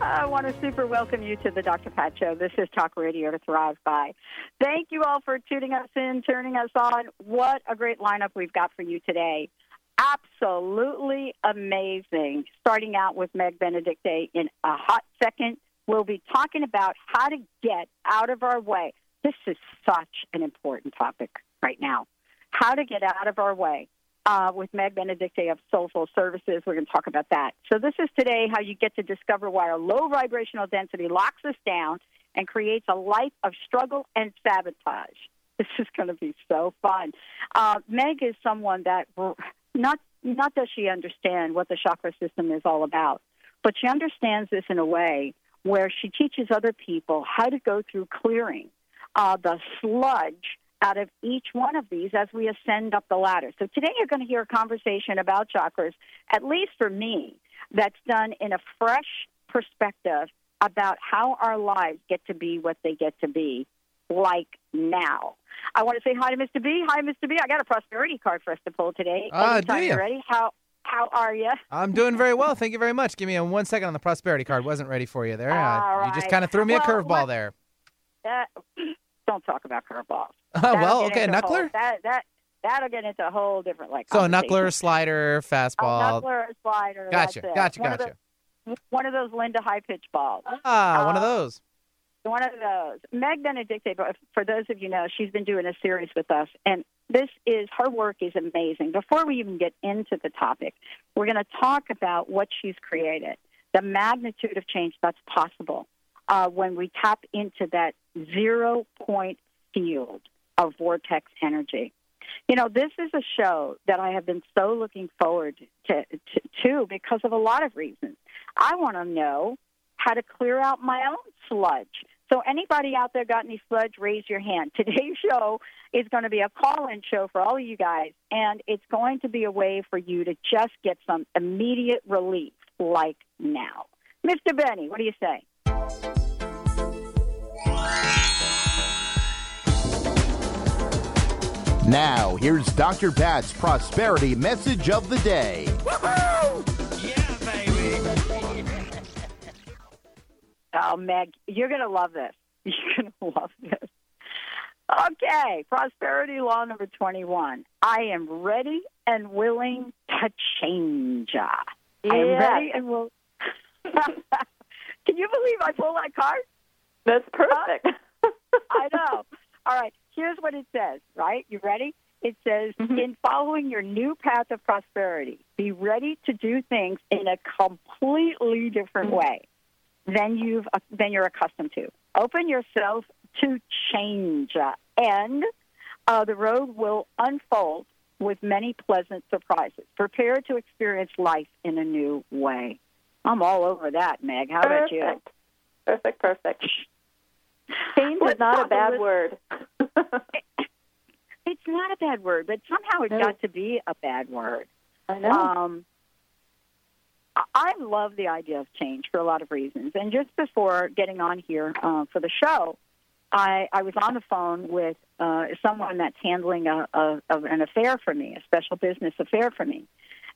I want to super welcome you to the Dr. Pat Show. This is Talk Radio to Thrive By. Thank you all for tuning us in, turning us on. What a great lineup we've got for you today. Absolutely amazing. Starting out with Meg Benedicte in a hot second, we'll be talking about how to get out of our way. This is such an important topic right now. How to get out of our way uh, with Meg Benedicte of Soulful Services. We're going to talk about that. So, this is today how you get to discover why our low vibrational density locks us down and creates a life of struggle and sabotage. This is going to be so fun. Uh, Meg is someone that not not does she understand what the chakra system is all about, but she understands this in a way where she teaches other people how to go through clearing uh, the sludge out of each one of these as we ascend up the ladder. So today you're going to hear a conversation about chakras, at least for me, that's done in a fresh perspective about how our lives get to be what they get to be like now. I want to say hi to Mr. B. Hi, Mr. B. I got a prosperity card for us to pull today. Ah, do you? ready? How how are you? I'm doing very well. Thank you very much. Give me a one second on the prosperity card. Wasn't ready for you there. Uh, You just kind of threw me well, a curveball there. Uh, don't talk about curveballs. well, okay, knuckler. Whole, that that that'll get into a whole different like. So a knuckler, slider, fastball. A knuckler, slider. Gotcha, gotcha, one gotcha. Of those, one of those Linda high pitch balls. Ah, uh, one of uh, those. One of those. Meg Benedicte, for those of you know, she's been doing a series with us, and this is her work is amazing. Before we even get into the topic, we're going to talk about what she's created, the magnitude of change that's possible uh, when we tap into that zero point field of vortex energy. You know, this is a show that I have been so looking forward to, to, to because of a lot of reasons. I want to know how to clear out my own sludge. So, anybody out there got any sludge, raise your hand. Today's show is going to be a call in show for all of you guys, and it's going to be a way for you to just get some immediate relief like now. Mr. Benny, what do you say? Now, here's Dr. Pat's prosperity message of the day. Woohoo! Yeah, baby. oh, Meg, you're going to love this. You're going to love this. Okay, prosperity law number 21. I am ready and willing to change. Yeah. I am ready and will. Can you believe I pulled that card? That's perfect. Huh? I know. All right here's what it says, right? You ready? It says, mm-hmm. in following your new path of prosperity, be ready to do things in a completely different mm-hmm. way than you've than you're accustomed to. Open yourself to change, and uh, the road will unfold with many pleasant surprises. Prepare to experience life in a new way. I'm all over that, Meg. How perfect. about you? Perfect, perfect. Change is not a bad word. it's not a bad word, but somehow it no. got to be a bad word. I know. Um, I love the idea of change for a lot of reasons. And just before getting on here uh, for the show, I, I was on the phone with uh, someone that's handling a, a, a, an affair for me, a special business affair for me.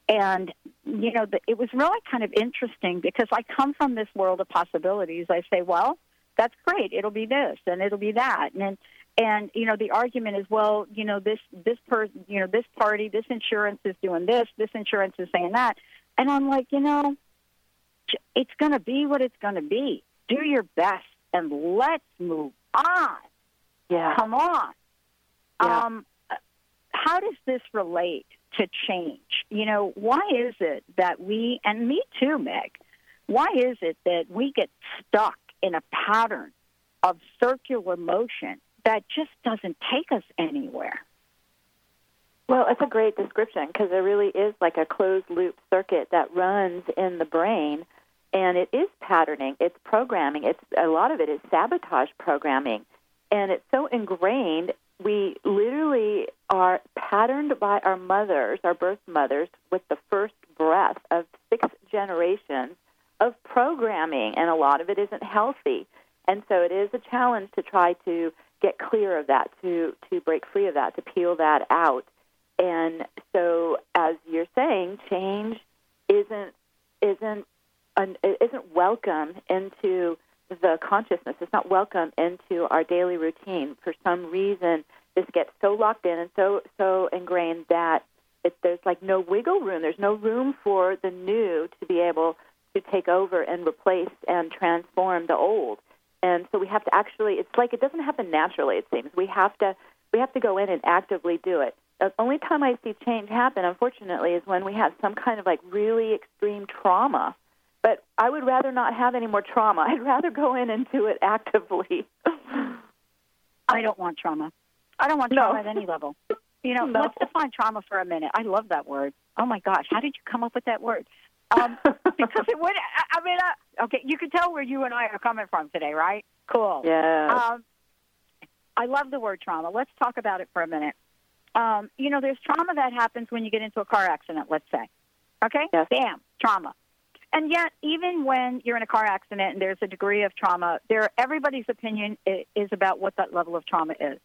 And, you know, the, it was really kind of interesting because I come from this world of possibilities. I say, well, that's great. It'll be this and it'll be that. And and you know the argument is well you know this this per you know this party this insurance is doing this this insurance is saying that And I'm like, you know, it's going to be what it's going to be. Do your best and let's move on. Yeah. Come on. Yeah. Um, how does this relate to change? You know, why is it that we, and me too, Meg, why is it that we get stuck in a pattern of circular motion that just doesn't take us anywhere? Well, it's a great description because there really is like a closed loop circuit that runs in the brain, and it is patterning. It's programming. It's a lot of it is sabotage programming, and it's so ingrained. We literally are patterned by our mothers, our birth mothers, with the first breath of six generations of programming, and a lot of it isn't healthy. And so it is a challenge to try to get clear of that, to to break free of that, to peel that out. And so, as you're saying, change isn't isn't an, isn't welcome into the consciousness. It's not welcome into our daily routine. For some reason, this gets so locked in and so so ingrained that it, there's like no wiggle room. There's no room for the new to be able to take over and replace and transform the old. And so we have to actually. It's like it doesn't happen naturally. It seems we have to we have to go in and actively do it the only time I see change happen, unfortunately, is when we have some kind of like really extreme trauma. But I would rather not have any more trauma. I'd rather go in and do it actively. I don't want trauma. I don't want No. trauma at any level. You know, No. let's define trauma for a minute. I love that word. Oh my gosh, how did you come up with that word? Um, because it would. I, I mean, uh, okay, you can tell where you and I are coming from today, right? Cool. yeah. Um, I love the word trauma. Let's talk about it for a minute. Um, you know, there's trauma that happens when you get into a car accident, let's say. Okay? Yes. Bam, trauma. And yet, even when you're in a car accident and there's a degree of trauma, there everybody's opinion is about what that level of trauma is.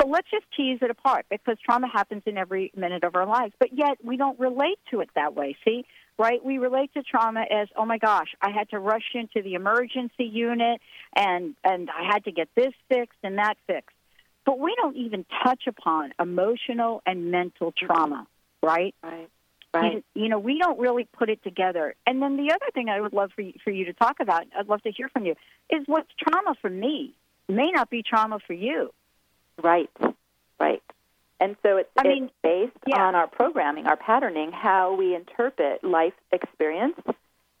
So let's just tease it apart because trauma happens in every minute of our lives, but yet we don't relate to it that way. See, right? We relate to trauma as, oh my gosh, I had to rush into the emergency unit and and I had to get this fixed and that fixed. But we don't even touch upon emotional and mental trauma, right? right. Right. You, you know, we don't really put it together. And then the other thing I would love for you, for you to talk about, I'd love to hear from you, is what's trauma for me may not be trauma for you. Right. Right. And so it's, I it's based yeah. on our programming, our patterning, how we interpret life experience.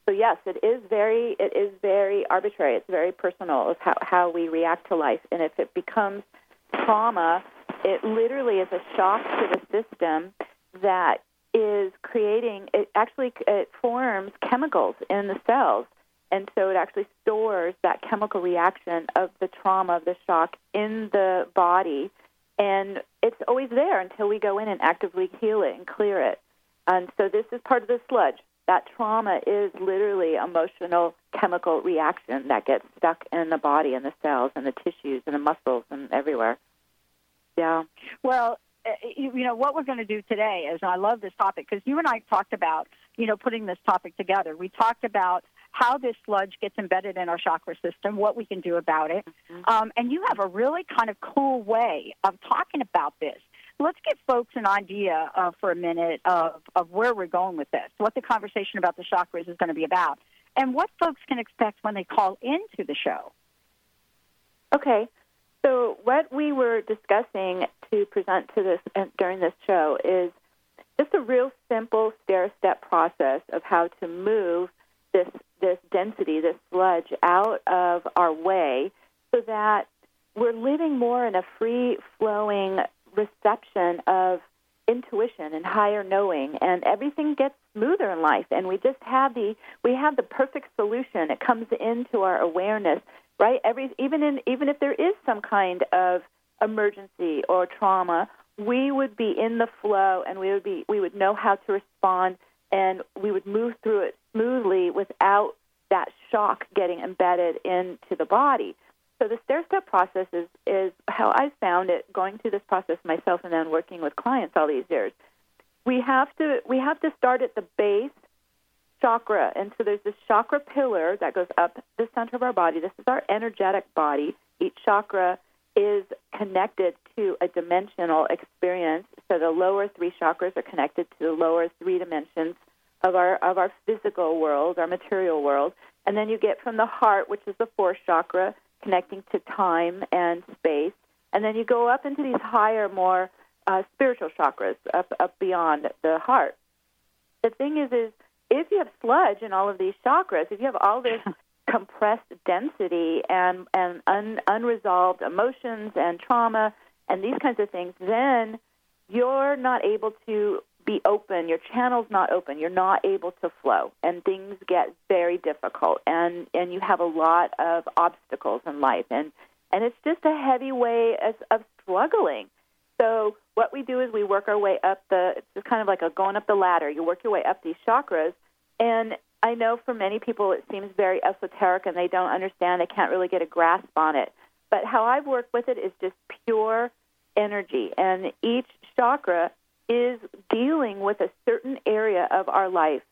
So yes, it is very it is very arbitrary. It's very personal of how, how we react to life. And if it becomes trauma, it literally is a shock to the system that is creating it actually it forms chemicals in the cells and so it actually stores that chemical reaction of the trauma of the shock in the body and it's always there until we go in and actively heal it and clear it. And so this is part of the sludge. That trauma is literally emotional chemical reaction that gets stuck in the body and the cells and the tissues and the muscles and everywhere. Yeah. Well, uh, you, you know what we're going to do today is, I love this topic because you and I talked about, you know, putting this topic together. We talked about how this sludge gets embedded in our chakra system, what we can do about it, um, and you have a really kind of cool way of talking about this. Let's give folks an idea uh, for a minute of, of where we're going with this, what the conversation about the chakras is going to be about, and what folks can expect when they call into the show. Okay. So what we were discussing to present to this uh, during this show is just a real simple stair-step process of how to move this this density, this sludge, out of our way, so that we're living more in a free-flowing reception of intuition and higher knowing, and everything gets smoother in life. And we just have the we have the perfect solution. It comes into our awareness right? Every even in even if there is some kind of emergency or trauma, we would be in the flow and we would be we would know how to respond and we would move through it smoothly without that shock getting embedded into the body. So the stair step process is, is how I found it going through this process myself and then working with clients all these years. We have to we have to start at the base chakra. And so there's this chakra pillar that goes up the center of our body. This is our energetic body. Each chakra is connected to a dimensional experience. So the lower three chakras are connected to the lower three dimensions of our of our physical world, our material world, and then you get from the heart, which is the fourth chakra, connecting to time and space, and then you go up into these higher, more uh, spiritual chakras, up up beyond the heart. The thing is, is if you have sludge in all of these chakras, if you have all this compressed density and and un, unresolved emotions and trauma and these kinds of things, then you're not able to be open. Your channel's not open. You're not able to flow, and things get very difficult. And and you have a lot of obstacles in life, and and it's just a heavy way of, of struggling. So what we do is we work our way up the. It's kind of like a going up the ladder. You work your way up these chakras, and I know for many people it seems very esoteric, and they don't understand. They can't really get a grasp on it. But how I've worked with it is just pure energy, and each chakra is dealing with a certain area of our life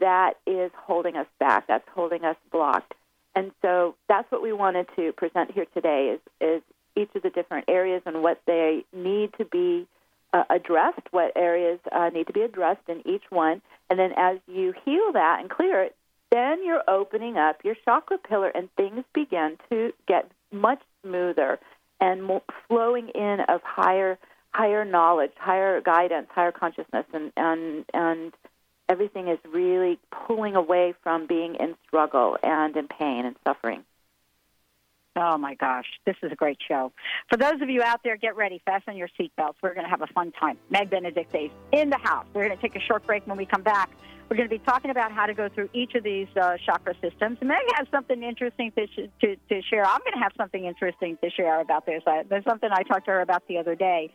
that is holding us back, that's holding us blocked. And so that's what we wanted to present here today is, is each of the different areas and what they need to be uh, addressed, what areas uh, need to be addressed in each one. And then as you heal that and clear it, then you're opening up your chakra pillar and things begin to get much smoother and flowing in of higher higher knowledge, higher guidance, higher consciousness, and and and everything is really pulling away from being in struggle and in pain and suffering. Oh my gosh, this is a great show. For those of you out there, get ready, fasten your seatbelts. We're going to have a fun time. Meg Benedicte is in the house. We're going to take a short break when we come back. We're going to be talking about how to go through each of these uh, chakra systems. Meg has something interesting to, sh- to, to share. I'm going to have something interesting to share about this. I, there's something I talked to her about the other day.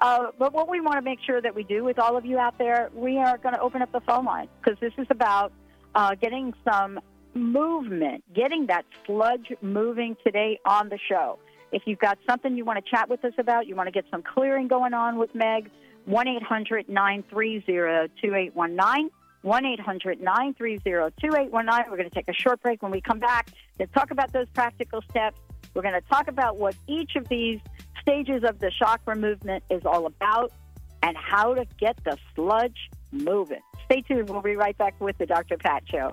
Uh, but what we want to make sure that we do with all of you out there, we are going to open up the phone line because this is about uh, getting some movement, getting that sludge moving today on the show. If you've got something you want to chat with us about, you want to get some clearing going on with Meg, 1 800 930 2819. 1 800 930 2819. We're going to take a short break. When we come back to talk about those practical steps, we're going to talk about what each of these stages of the chakra movement is all about and how to get the sludge moving. Stay tuned. We'll be right back with the Dr. Pat Show.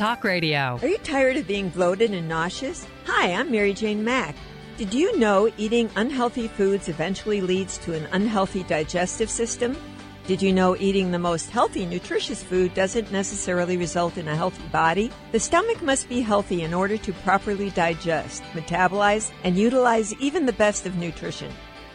Talk Radio. Are you tired of being bloated and nauseous? Hi, I'm Mary Jane Mack. Did you know eating unhealthy foods eventually leads to an unhealthy digestive system? Did you know eating the most healthy, nutritious food doesn't necessarily result in a healthy body? The stomach must be healthy in order to properly digest, metabolize, and utilize even the best of nutrition.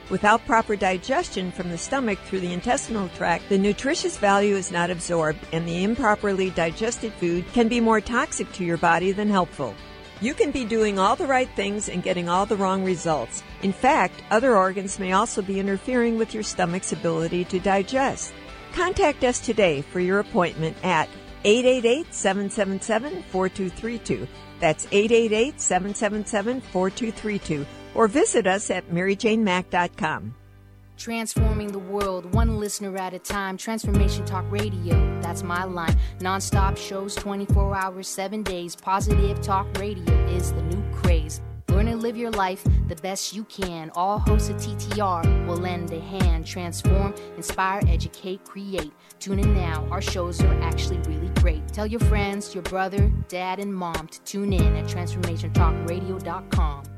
Without proper digestion from the stomach through the intestinal tract, the nutritious value is not absorbed, and the improperly digested food can be more toxic to your body than helpful. You can be doing all the right things and getting all the wrong results. In fact, other organs may also be interfering with your stomach's ability to digest. Contact us today for your appointment at 888 777 4232. That's 888 777 4232 or visit us at maryjanemack.com. Transforming the world, one listener at a time. Transformation Talk Radio, that's my line. Non-stop shows, 24 hours, 7 days. Positive Talk Radio is the new craze. Learn and live your life the best you can. All hosts of TTR will lend a hand. Transform, inspire, educate, create. Tune in now. Our shows are actually really great. Tell your friends, your brother, dad, and mom to tune in at transformationtalkradio.com.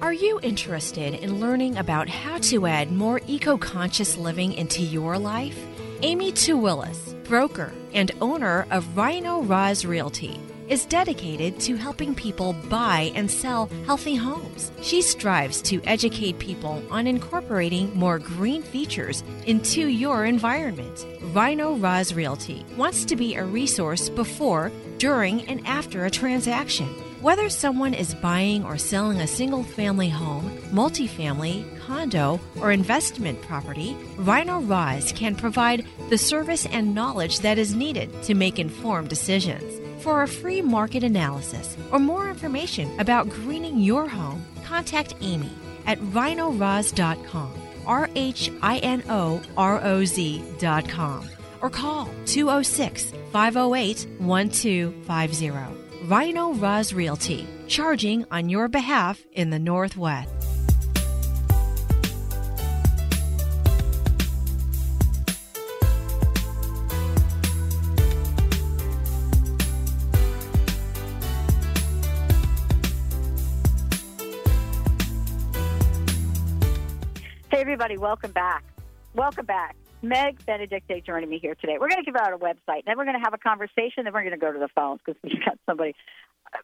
Are you interested in learning about how to add more eco conscious living into your life? Amy Two Willis, broker and owner of Rhino Roz Realty, is dedicated to helping people buy and sell healthy homes. She strives to educate people on incorporating more green features into your environment. Rhino Roz Realty wants to be a resource before, during, and after a transaction Whether someone is buying or selling a single family home, multifamily, condo, or investment property, Rhino Roz can provide the service and knowledge that is needed to make informed decisions. For a free market analysis or more information about greening your home, contact Amy at rhinoroz.com, R H I N O R O Z.com, or call 206 508 1250. Rhino Roz Realty, charging on your behalf in the Northwest. Hey, everybody, welcome back. Welcome back. Meg Benedicte joining me here today. We're going to give out a website, then we're going to have a conversation, then we're going to go to the phones because we've got somebody.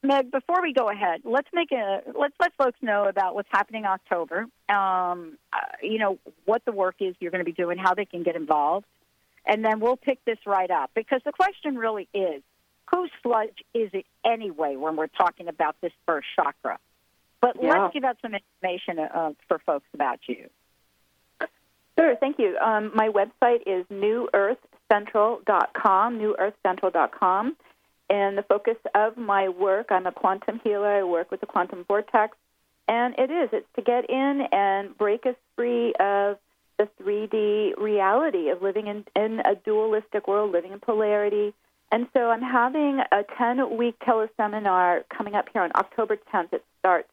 Meg, before we go ahead, let's make a let's let folks know about what's happening in October. Um, uh, you know what the work is you're going to be doing, how they can get involved, and then we'll pick this right up because the question really is, whose sludge is it anyway when we're talking about this first chakra? But Yeah. let's give out some information uh, for folks about you. Sure, thank you. Um, my website is newearthcentral.com, newearthcentral.com. And the focus of my work, I'm a quantum healer. I work with the quantum vortex. And it is, it's to get in and break us free of the 3D reality of living in, in a dualistic world, living in polarity. And so I'm having a 10 week teleseminar coming up here on October 10th. It starts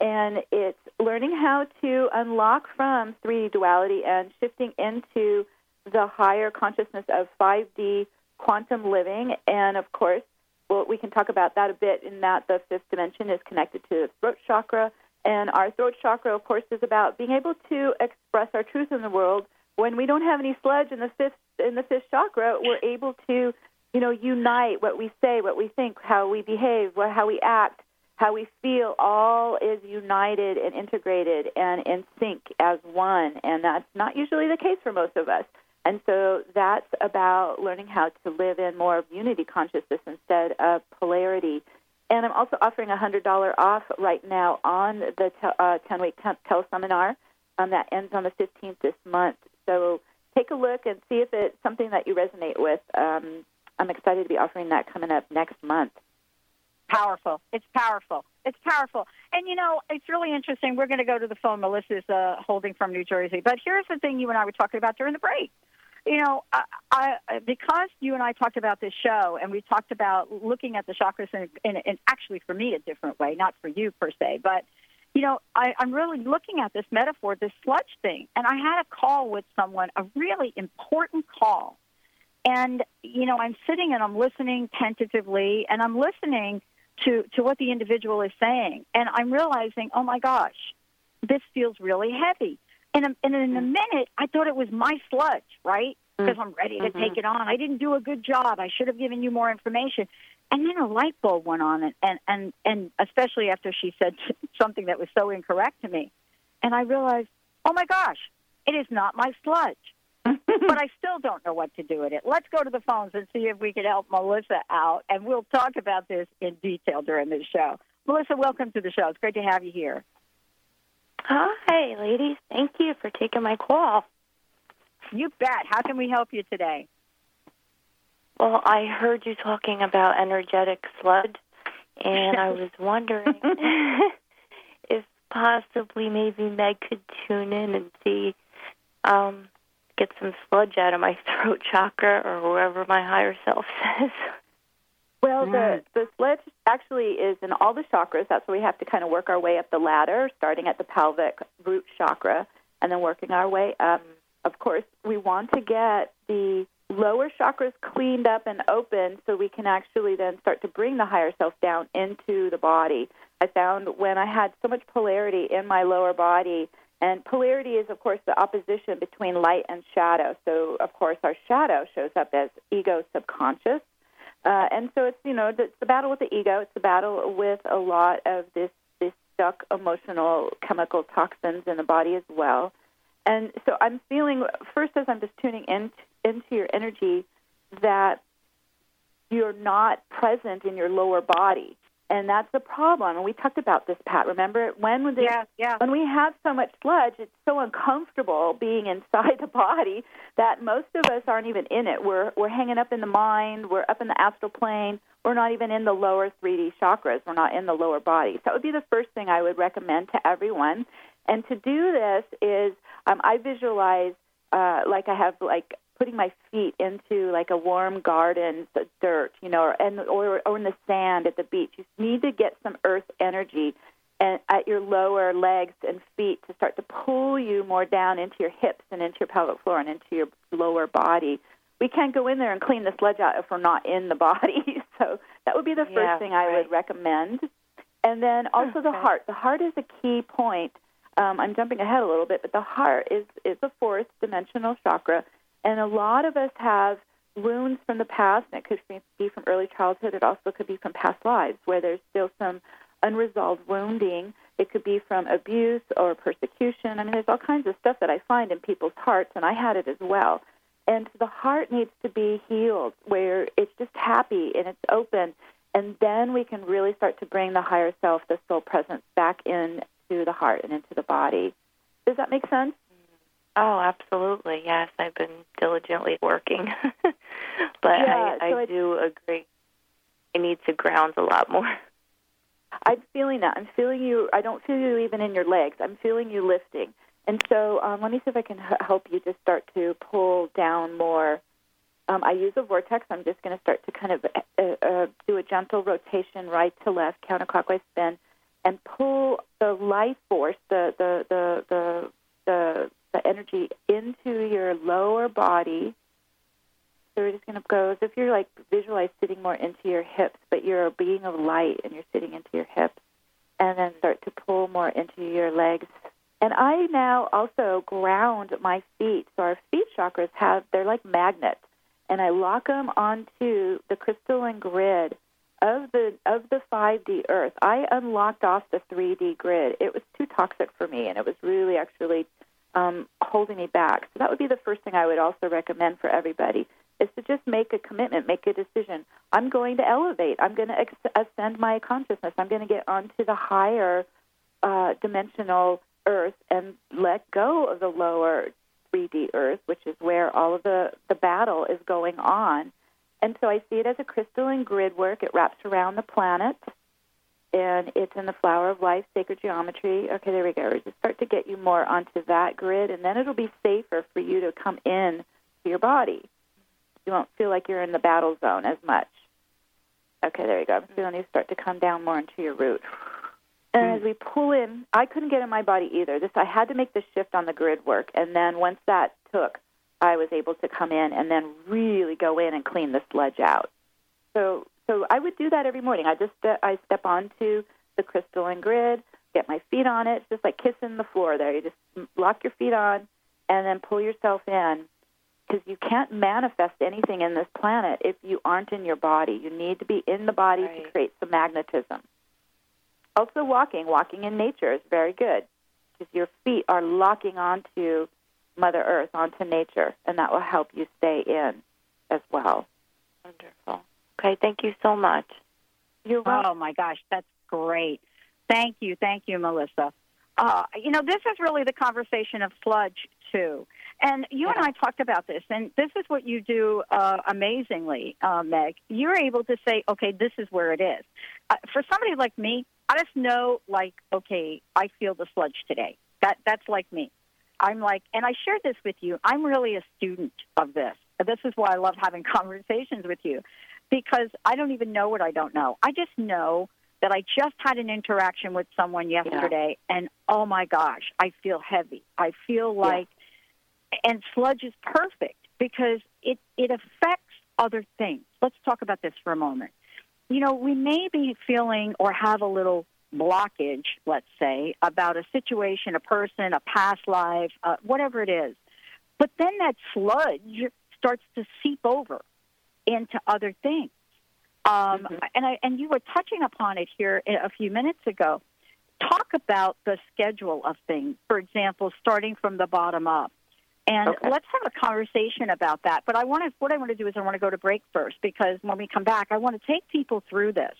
and it's learning how to unlock from 3D duality and shifting into the higher consciousness of 5D quantum living. And of course, well, we can talk about that a bit in that the fifth dimension is connected to the throat chakra. And our throat chakra, of course, is about being able to express our truth in the world. When we don't have any sludge in the fifth in the fifth chakra, we're able to, you know, unite what we say, what we think, how we behave, how we act, how we feel all is united and integrated and in sync as one. And that's not usually the case for most of us. And so that's about learning how to live in more of unity consciousness instead of polarity. And I'm also offering a $100 off right now on the 10 week teleseminar um, that ends on the 15th this month. So take a look and see if it's something that you resonate with. Um, I'm excited to be offering that coming up next month. Powerful. It's powerful. It's powerful. And you know, it's really interesting. We're going to go to the phone. Melissa's uh, holding from New Jersey. But here's the thing you and I were talking about during the break. You know, I, I, because you and I talked about this show and we talked about looking at the chakras in actually for me a different way, not for you per se, but you know, I, I'm really looking at this metaphor, this sludge thing. And I had a call with someone, a really important call. And, you know, I'm sitting and I'm listening tentatively and I'm listening to, to what the individual is saying. And I'm realizing, oh my gosh, this feels really heavy. And, um, and in a mm-hmm. minute, I thought it was my sludge, right? Mm-hmm. Because I'm ready to Mhm. take mm-hmm. it on. I didn't do a good job. I should have given you more information. And then a light bulb went on, and, and, and, and especially after she said something that was so incorrect to me. And I realized, oh my gosh, it is not my sludge. But I still don't know what to do with it. Let's go to the phones and see if we can help Melissa out, and we'll talk about this in detail during this show. Melissa, welcome to the show. It's great to have you here. Hi, ladies. Thank you for taking my call. You bet. How can we help you today? Well, I heard you talking about energetic sludge, and I was wondering if possibly maybe Meg could tune in and see, um, get some sludge out of my throat chakra or wherever my higher self says. Well, the, the sludge actually is in all the chakras. That's where we have to kind of work our way up the ladder, starting at the pelvic root chakra and then working our way up. Of course, we want to get the lower chakras cleaned up and open so we can actually then start to bring the higher self down into the body. I found when I had so much polarity in my lower body, and polarity is, of course, the opposition between light and shadow. So, of course, our shadow shows up as ego subconscious. Uh, and so it's you know it's the battle with the ego. It's the battle with a lot of this this stuck emotional chemical toxins in the body as well. And so I'm feeling first as I'm just tuning in into your energy that you're not present in your lower body. And that's the problem. And we talked about this, Pat. Remember when when, yeah, yeah. when we have so much sludge, it's so uncomfortable being inside the body that most of us aren't even in it. We're we're hanging up in the mind. We're up in the astral plane. We're not even in the lower 3D chakras. We're not in the lower body. So that would be the first thing I would recommend to everyone. And to do this is um, I visualize uh, like I have like putting my feet into like a warm garden, the dirt, you know, or, and or or in the sand at the beach. You need to get some earth energy and at your lower legs and feet to start to pull you more down into your hips and into your pelvic floor and into your lower body. We can't go in there and clean the sludge out if we're not in the body. so that would be the first yeah, thing I right. would recommend. And then also the heart. The heart is a key point. Um, I'm jumping ahead a little bit, but the heart is is the fourth dimensional chakra and a lot of us have wounds from the past, and it could be from early childhood. It also could be from past lives where there's still some unresolved wounding. It could be from abuse or persecution. I mean, there's all kinds of stuff that I find in people's hearts, and I had it as well. And the heart needs to be healed, where it's just happy and it's open, and then we can really start to bring the higher self, the soul presence, back into the heart and into the body. Does that make sense? Oh, absolutely. Yes, I've been diligently working. but yeah, I, I so do agree. I need to ground a lot more. I'm feeling that. I'm feeling you. I don't feel you even in your legs. I'm feeling you lifting. And so um, let me see if I can h- help you just start to pull down more. Um, I use a vortex. I'm just going to start to kind of uh, uh, do a gentle rotation right to left, counterclockwise spin, and pull the life force, the the the the, the the energy into your lower body. So we're just going to go as if you're like visualize sitting more into your hips, but you're a being of light and you're sitting into your hips. And then start to pull more into your legs. And I now also ground my feet. So our feet chakras have, they're like magnets. And I lock them onto the crystalline grid of the of the 5D Earth. I unlocked off the 3D grid. It was too toxic for me, and it was really actually um, holding me back. So that would be the first thing I would also recommend for everybody is to just make a commitment, make a decision. I'm going to elevate. I'm going to ex- ascend my consciousness. I'm going to get onto the higher uh, dimensional earth and let go of the lower 3D earth, which is where all of the, the battle is going on. And so I see it as a crystalline grid work. It wraps around the planet and it's in the Flower of Life Sacred Geometry. Okay, there we go. We just start to get you more onto that grid, and then it'll be safer for you to come in to your body. You won't feel like you're in the battle zone as much. Okay, there you go. I'm feeling you start to come down more into your root. And as we pull in, I couldn't get in my body either. This I had to make the shift on the grid work, and then once that took, I was able to come in and then really go in and clean the sludge out. So so I would do that every morning. I just uh, I step onto the crystalline grid, get my feet on it, it's just like kissing the floor. There, you just lock your feet on, and then pull yourself in, because you can't manifest anything in this planet if you aren't in your body. You need to be in the body right. to create some magnetism. Also, walking, walking in nature is very good because your feet are locking onto Mother Earth, onto nature, and that will help you stay in as well. Wonderful. Okay, thank you so much. You're welcome. Oh my gosh, that's great. Thank you, thank you, Melissa. Uh, you know, this is really the conversation of sludge too. And you and I talked about this, and this is what you do uh, amazingly, uh, Meg. You're able to say, okay, this is where it is. Uh, for somebody like me, I just know, like, okay, I feel the sludge today. That that's like me. I'm like, and I shared this with you. I'm really a student of this. This is why I love having conversations with you because I don't even know what I don't know. I just know that I just had an interaction with someone yesterday, yeah. and oh my gosh, I feel heavy. I feel like, yeah. and sludge is perfect because it it affects other things. Let's talk about this for a moment. You know, we may be feeling or have a little blockage, let's say, about a situation, a person, a past life, uh, whatever it is. But then that sludge starts to seep over into other things. Um, mm-hmm. And I, and you were touching upon it here a few minutes ago. Talk about the schedule of things. For example, starting from the bottom up. And okay. let's have a conversation about that. But I want to, what I want to do is I want to go to break first because when we come back, I want to take people through this.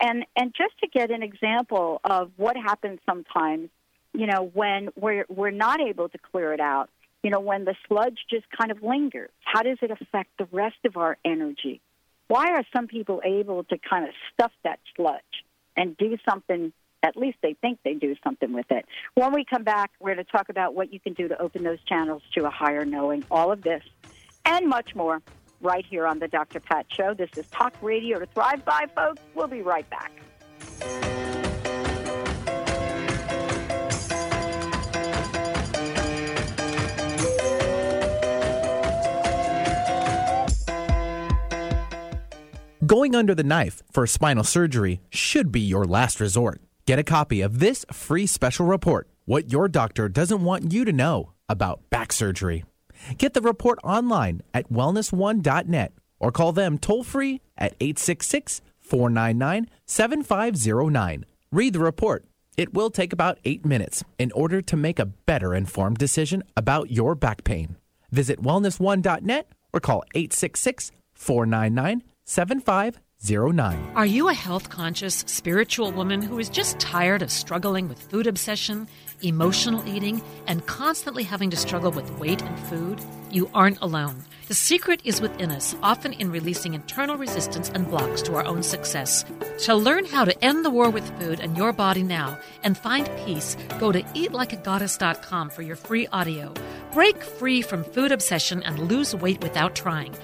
And and just to get an example of what happens sometimes, you know, when we're we're not able to clear it out, you know, when the sludge just kind of lingers, how does it affect the rest of our energy? Why are some people able to kind of stuff that sludge and do something? At least they think they do something with it. When we come back, we're going to talk about what you can do to open those channels to a higher knowing. All of this and much more right here on the Dr. Pat Show. This is Talk Radio to Thrive By, folks. We'll be right back. Going under the knife for spinal surgery should be your last resort. Get a copy of this free special report What Your Doctor Doesn't Want You to Know About Back Surgery. Get the report online at wellness1.net or call them toll free at 866 499 7509. Read the report. It will take about eight minutes in order to make a better informed decision about your back pain. Visit wellness1.net or call 866 499 7509. Are you a health conscious, spiritual woman who is just tired of struggling with food obsession, emotional eating, and constantly having to struggle with weight and food? You aren't alone. The secret is within us, often in releasing internal resistance and blocks to our own success. To learn how to end the war with food and your body now and find peace, go to eatlikeagoddess.com for your free audio. Break free from food obsession and lose weight without trying.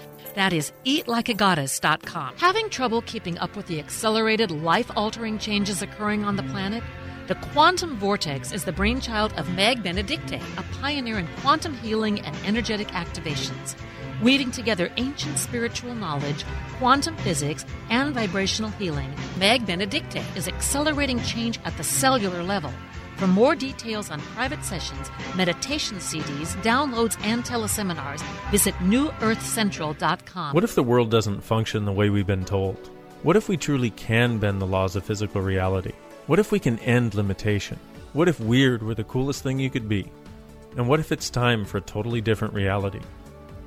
That is eatlikeagoddess.com. Having trouble keeping up with the accelerated, life altering changes occurring on the planet? The quantum vortex is the brainchild of Meg Benedicte, a pioneer in quantum healing and energetic activations. Weaving together ancient spiritual knowledge, quantum physics, and vibrational healing, Meg Benedicte is accelerating change at the cellular level. For more details on private sessions, meditation CDs, downloads, and teleseminars, visit newearthcentral.com. What if the world doesn't function the way we've been told? What if we truly can bend the laws of physical reality? What if we can end limitation? What if weird were the coolest thing you could be? And what if it's time for a totally different reality?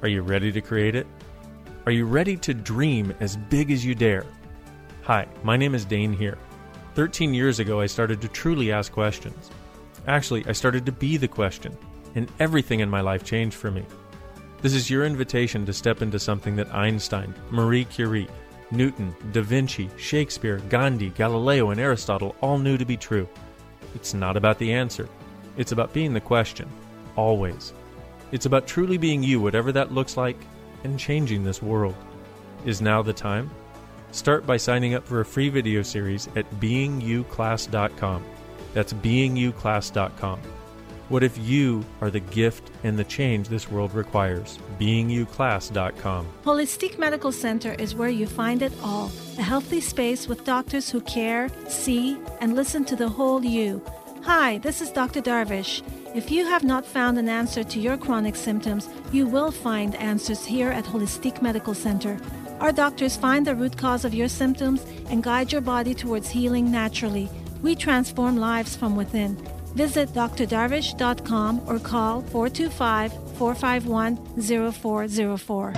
Are you ready to create it? Are you ready to dream as big as you dare? Hi, my name is Dain Heer. 13 years ago, I started to truly ask questions. Actually, I started to be the question, and everything in my life changed for me. This is your invitation to step into something that Einstein, Marie Curie, Newton, Da Vinci, Shakespeare, Gandhi, Galileo, and Aristotle all knew to be true. It's not about the answer, it's about being the question, always. It's about truly being you, whatever that looks like, and changing this world. Is now the time? Start by signing up for a free video series at beinguclass.com. That's beinguclass.com. What if you are the gift and the change this world requires? beinguclass.com. Holistic Medical Center is where you find it all. A healthy space with doctors who care, see, and listen to the whole you. Hi, this is Dr. Darvish. If you have not found an answer to your chronic symptoms, you will find answers here at Holistic Medical Center. Our doctors find the root cause of your symptoms and guide your body towards healing naturally. We transform lives from within. Visit drdarvish.com or call 425 451 0404.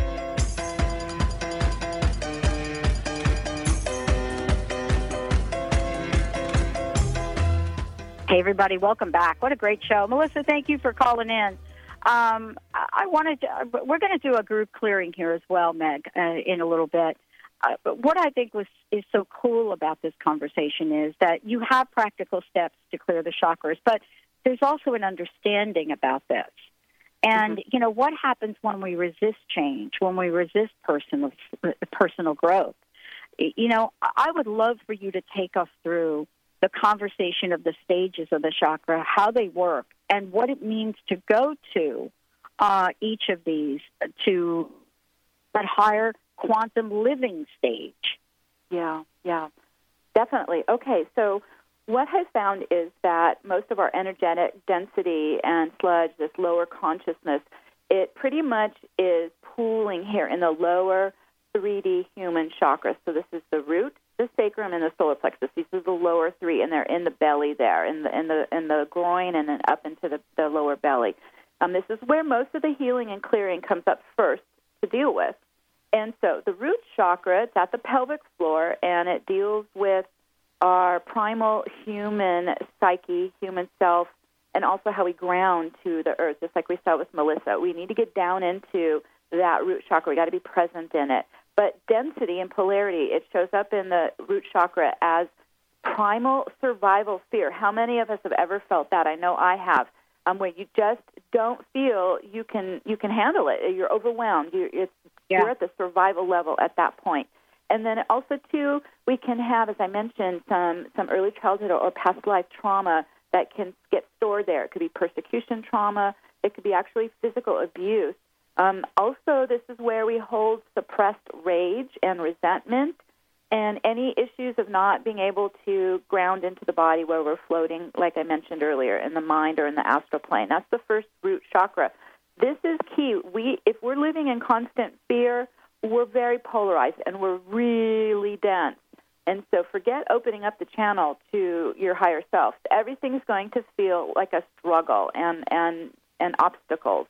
Hey, everybody, welcome back. What a great show. Melissa, thank you for calling in. Um, I wanted to, we're going to do a group clearing here as well, Meg, uh, in a little bit. Uh, but what I think was is so cool about this conversation is that you have practical steps to clear the chakras, but there's also an understanding about this. And mm-hmm. you know what happens when we resist change, when we resist personal personal growth. You know, I would love for you to take us through the conversation of the stages of the chakra, how they work, and what it means to go to uh, each of these to that higher quantum living stage. Yeah, yeah, definitely. Okay, so what I've found is that most of our energetic density and sludge, this lower consciousness, it pretty much is pooling here in the lower 3D human chakras. So this is the root, the sacrum, and the solar plexus. These are the lower three, and they're in the belly there, in the in the in the groin, and then up into the, the lower belly. Um, this is where most of the healing and clearing comes up first to deal with. And so the root chakra, it's at the pelvic floor, and it deals with our primal human psyche, human self, and also how we ground to the earth, just like we saw with Melissa. We need to get down into that root chakra. We got to be present in it. But density and polarity, it shows up in the root chakra as primal survival fear. How many of us have ever felt that? I know I have. Um, where you just don't feel you can you can handle it. You're overwhelmed. You're, it's, Yeah. you're at the survival level at that point. And then also too, we can have, as I mentioned, some some early childhood or, or past life trauma that can get stored there. It could be persecution trauma. It could be actually physical abuse. Um, also, this is where we hold suppressed rage and resentment, and any issues of not being able to ground into the body where we're floating, like I mentioned earlier, in the mind or in the astral plane. That's the first root chakra. This is key. We, if we're living in constant fear, we're very polarized and we're really dense. And so forget opening up the channel to your higher self. Everything's going to feel like a struggle and, and, and obstacles.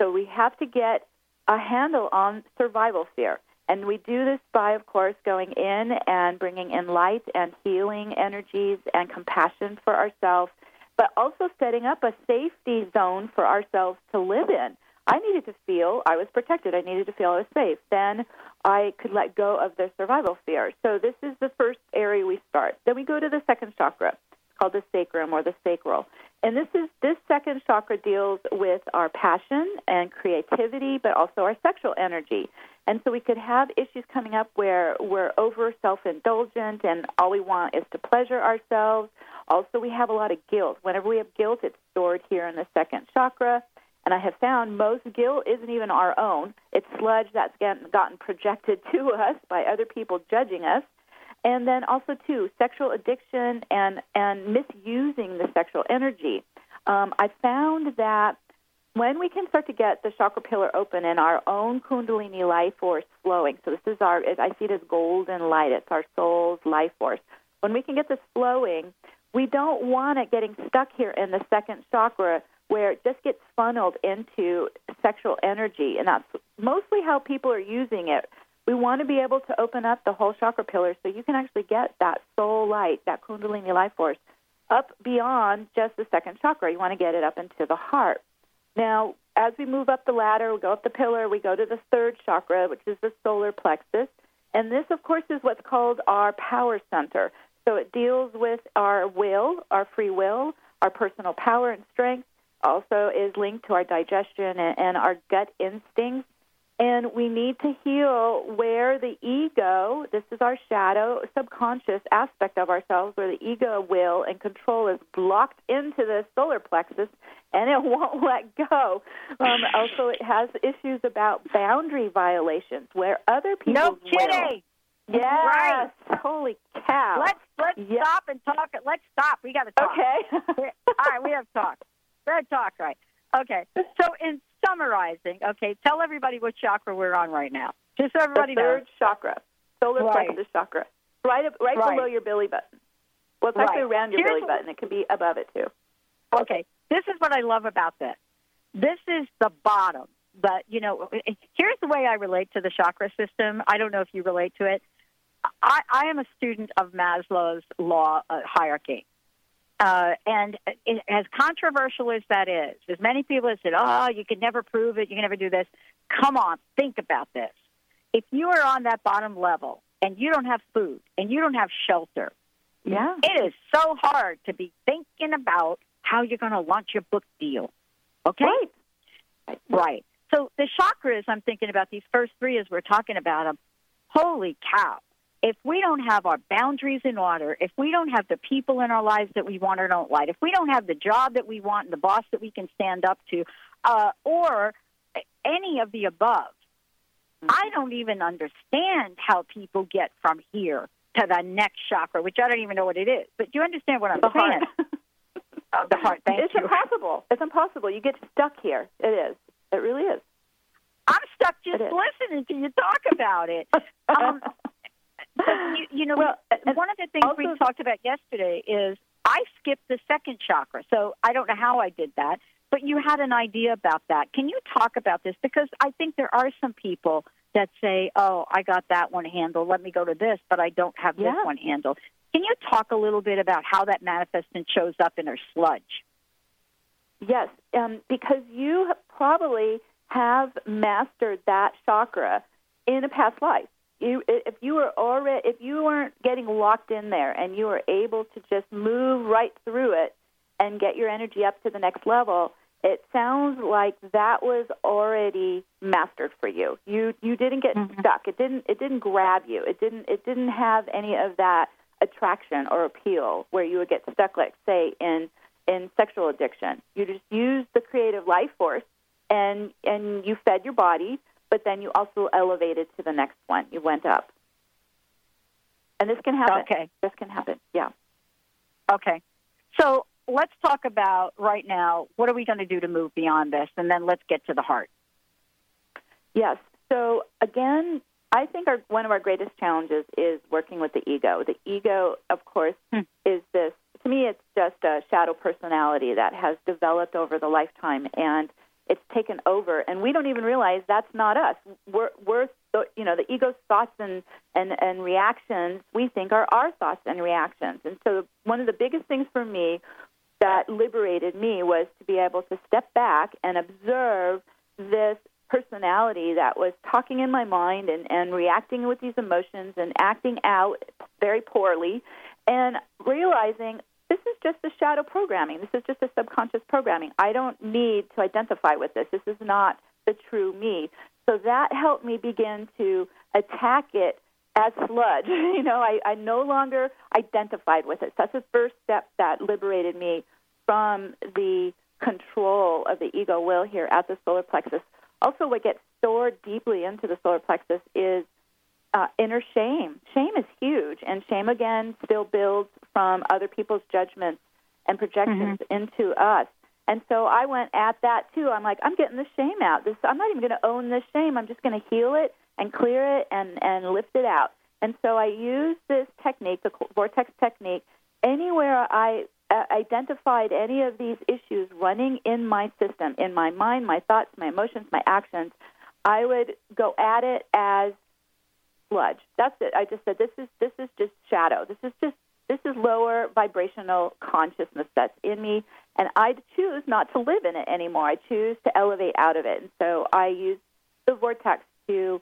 So we have to get a handle on survival fear. And we do this by, of course, going in and bringing in light and healing energies and compassion for ourselves, but also setting up a safety zone for ourselves to live in. I needed to feel I was protected. I needed to feel I was safe. Then I could let go of the survival fear. So this is the first area we start. Then we go to the second chakra. Called the sacrum or the sacral. And this is this second chakra deals with our passion and creativity, but also our sexual energy. And so we could have issues coming up where we're over self-indulgent and all we want is to pleasure ourselves. Also, we have a lot of guilt. Whenever we have guilt, it's stored here in the second chakra. And I have found most guilt isn't even our own. It's sludge that's gotten projected to us by other people judging us. And then also too, sexual addiction and and misusing the sexual energy. Um, I found that when we can start to get the chakra pillar open and our own Kundalini life force flowing, so this is our, I see it as golden light. It's our soul's life force. When we can get this flowing, we don't want it getting stuck here in the second chakra where it just gets funneled into sexual energy, and that's mostly how people are using it. We want to be able to open up the whole chakra pillar so you can actually get that soul light, that Kundalini life force, up beyond just the second chakra. You want to get it up into the heart. Now, as we move up the ladder, we go up the pillar, we go to the third chakra, which is the solar plexus. And this, of course, is what's called our power center. So it deals with our will, our free will, our personal power and strength, also is linked to our digestion and, our gut instincts. And we need to heal where the ego, this is our shadow, subconscious aspect of ourselves, where the ego will and control is blocked into the solar plexus and it won't let go. Um, also, it has issues about boundary violations where other people. No kidding. Yes. Right. Holy cow. Let's let's Yeah. stop and talk. Let's stop. We got to talk. Okay. All right, we have to talk. Red talk, right? Okay. So, in summarizing, okay, tell everybody what chakra we're on right now, just so everybody the third knows. chakra, solar Right. plexus chakra, right right, Right. below your belly button. Well, it's actually Right. around your Here's belly button. It could be above it too. Okay, this is what I love about this. This is the bottom. But you know, here's the way I relate to the chakra system. I don't know if you relate to it. I, I am a student of Maslow's law uh, hierarchy. Uh, and it, as controversial as that is, as many people have said, oh, you can never prove it, you can never do this. Come on, think about this. If you are on that bottom level and you don't have food and you don't have shelter, Yeah. it is so hard to be thinking about how you're going to launch your book deal. Okay? Right. Right. So the chakras, I'm thinking about these first three as we're talking about them. Holy cow. If we don't have our boundaries in order, if we don't have the people in our lives that we want or don't like, if we don't have the job that we want and the boss that we can stand up to, uh, or any of the above, I don't even understand how people get from here to the next chakra, which I don't even know what it is. But do you understand what I'm The saying? heart. The heart. Thank it's you. impossible. It's impossible. You get stuck here. It is. It really is. I'm stuck just listening to you talk about it. Um, but you, you know, Well, one of the things we talked about yesterday is I skipped the second chakra. So I don't know how I did that, but you had an idea about that. Can you talk about this? Because I think there are some people that say, oh, I got that one handled. Let me go to this, but I don't have Yeah. this one handled. Can you talk a little bit about how that manifests and shows up in our sludge? Yes, um, because you probably have mastered that chakra in a past life. You, if you were already, if you weren't getting locked in there, and you were able to just move right through it and get your energy up to the next level, it sounds like that was already mastered for you. You you didn't get mm-hmm. stuck. It didn't it didn't grab you. It didn't it didn't have any of that attraction or appeal where you would get stuck, like say in in sexual addiction. You just used the creative life force and and you fed your body, but then you also elevated to the next one. You went up. And this can happen. Okay. This can happen. Yeah. Okay. So let's talk about right now what are we going to do to move beyond this, and then let's get to the heart. Yes. So again, I think our, one of our greatest challenges is working with the ego. The ego, of course, hmm. is this. To me, it's just a shadow personality that has developed over the lifetime, and it's taken over, and we don't even realize that's not us. We're, we're you know, the ego's thoughts and, and, and reactions we think are our thoughts and reactions. And so, one of the biggest things for me that liberated me was to be able to step back and observe this personality that was talking in my mind and, and reacting with these emotions and acting out very poorly and realizing this is just a shadow programming. This is just a subconscious programming. I don't need to identify with this. This is not the true me. So that helped me begin to attack it as sludge. You know, I, I no longer identified with it. So that's the first step that liberated me from the control of the ego will here at the solar plexus. Also, what gets stored deeply into the solar plexus is uh, inner shame. Shame is huge, and shame again still builds from other people's judgments and projections mm-hmm. into us. And so I went at that too. I'm like, I'm getting the shame out. This I'm not even going to own this shame. I'm just going to heal it and clear it and and lift it out. And so I use this technique, the vortex technique, anywhere I uh, identified any of these issues running in my system, in my mind, my thoughts, my emotions, my actions, I would go at it as sludge. That's it. I just said this is this is just shadow. This is just this is lower vibrational consciousness that's in me, and I choose not to live in it anymore. I choose to elevate out of it, and so I use the vortex to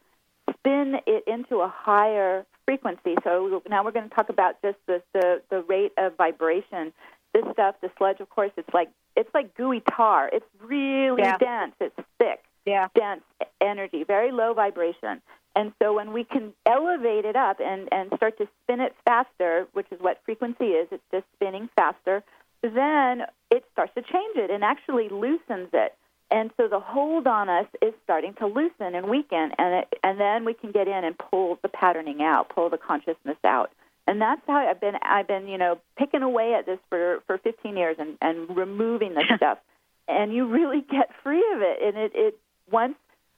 spin it into a higher frequency. So now we're going to talk about just the, the, the rate of vibration. This stuff, the sludge, of course, it's like it's like gooey tar. It's really yeah. dense. It's thick, yeah. dense energy, very low vibration. And so when we can elevate it up and, and start to spin it faster, which is what frequency is, it's just spinning faster, then it starts to change it and actually loosens it. And so the hold on us is starting to loosen and weaken, and it, and then we can get in and pull the patterning out, pull the consciousness out. And that's how I've been. I've been, you know, picking away at this for for 15 years and and removing this stuff. And you really get free of it. And it it once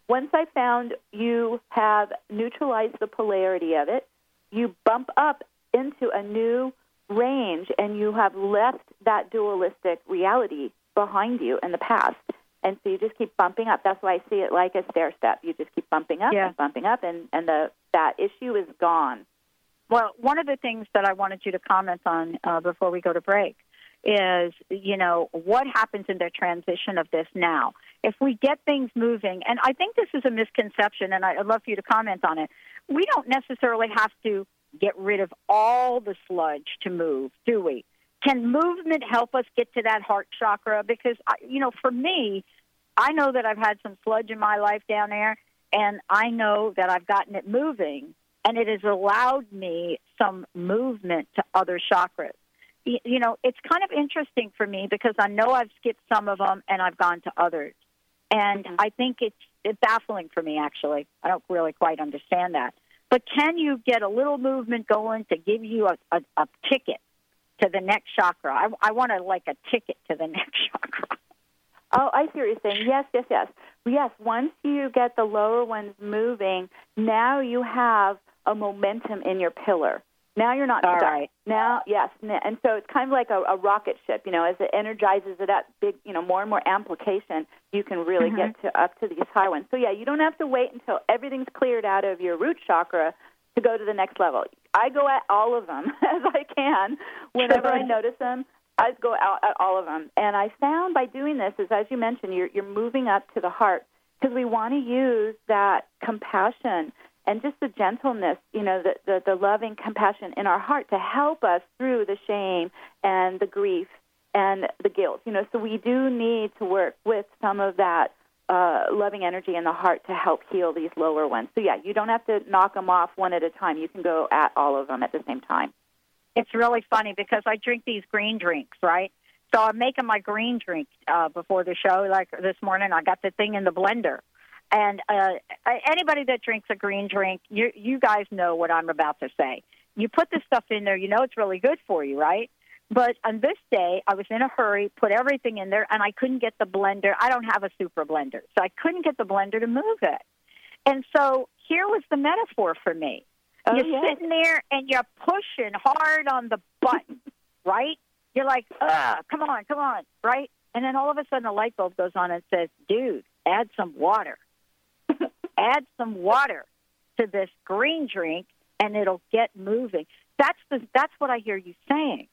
once I found you have neutralized the polarity of it, you bump up into a new range, and you have left that dualistic reality behind you in the past. And so you just keep bumping up. That's why I see it like a stair step. You just keep bumping up yeah. and bumping up, and, and the that issue is gone. Well, one of the things that I wanted you to comment on uh, before we go to break is, you know, what happens in the transition of this now? If we get things moving, and I think this is a misconception, and I'd love for you to comment on it. We don't necessarily have to get rid of all the sludge to move, do we? Can movement help us get to that heart chakra? Because, you know, for me, I know that I've had some sludge in my life down there, and I know that I've gotten it moving, and it has allowed me some movement to other chakras. You know, it's kind of interesting for me because I know I've skipped some of them and I've gone to others. And mm-hmm. I think it's, it's baffling for me, actually. I don't really quite understand that. But can you get a little movement going to give you a, a, a ticket to the next chakra? I, I want to like a ticket to the next chakra. Oh, I see what you're saying. Yes, yes, yes. Yes, once you get the lower ones moving, now you have a momentum in your pillar. Now you're not All stuck. Right. Now, yes, and so it's kind of like a, a rocket ship. You know, as it energizes it up, big, you know, more and more amplification, you can really mm-hmm. get to up to these high ones. So yeah, you don't have to wait until everything's cleared out of your root chakra to go to the next level. I go at all of them as I can whenever I notice them. I go out at all of them, and I found by doing this is, as you mentioned, you're you're moving up to the heart because we want to use that compassion and just the gentleness, you know, the, the the loving compassion in our heart to help us through the shame and the grief and the guilt. You know, so we do need to work with some of that uh, loving energy in the heart to help heal these lower ones. So yeah, you don't have to knock them off one at a time. You can go at all of them at the same time. It's really funny because I drink these green drinks, right? So I'm making my green drink uh, before the show. Like this morning, I got the thing in the blender. And uh, anybody that drinks a green drink, you you guys know what I'm about to say. You put this stuff in there, you know it's really good for you, right? But on this day, I was in a hurry, put everything in there, and I couldn't get the blender. I don't have a super blender, so I couldn't get the blender to move it. And so here was the metaphor for me. Oh, you're yes. sitting there and you're pushing hard on the button, right? You're like, ah, come on, come on, right? And then all of a sudden a light bulb goes on and says, dude, add some water. Add some water to this green drink and it'll get moving. That's the that's what I hear you saying.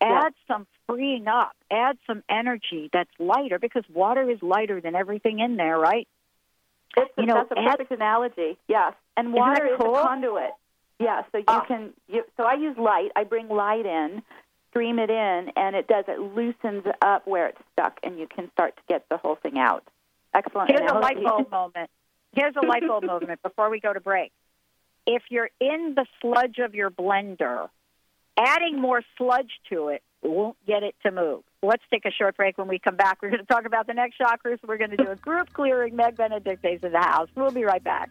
Add yeah. some freeing up, add some energy that's lighter because water is lighter than everything in there, right? It's a, you know, that's a perfect add, analogy. Yes, and water is cool? a conduit. Yeah, so you oh. can. You, so I use light. I bring light in, stream it in, and it does. It loosens up where it's stuck, and you can start to get the whole thing out. Excellent. Here's analogy. a light bulb moment. Here's a light bulb moment before we go to break. If you're in the sludge of your blender, adding more sludge to it won't get it to move. Let's take a short break. When we come back, we're going to talk about the next chakras. We're going to do a group clearing. Meg Benedicte's in the house. We'll be right back.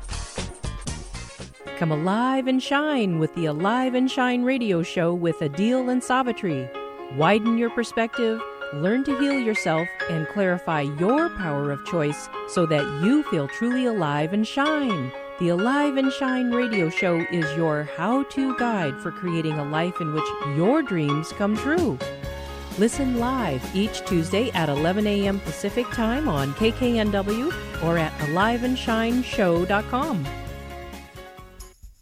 Come alive and shine with the Alive and Shine radio show with Adil and Savitri. Widen your perspective, learn to heal yourself, and clarify your power of choice so that you feel truly alive and shine. The Alive and Shine radio show is your how to guide for creating a life in which your dreams come true. Listen live each Tuesday at 11 a.m. Pacific Time on KKNW or at aliveandshineshow.com.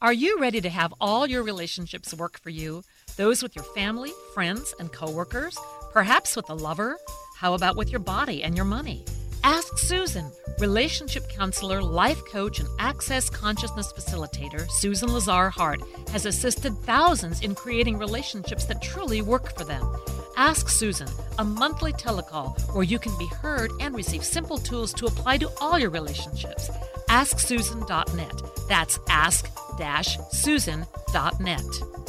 Are you ready to have all your relationships work for you? Those with your family, friends, and coworkers? Perhaps with a lover? How about with your body and your money? Ask Susan, relationship counselor, life coach, and access consciousness facilitator, Susan Lazar Hart, has assisted thousands in creating relationships that truly work for them. Ask Susan, a monthly telecall where you can be heard and receive simple tools to apply to all your relationships. AskSusan.net. That's ask-susan.net.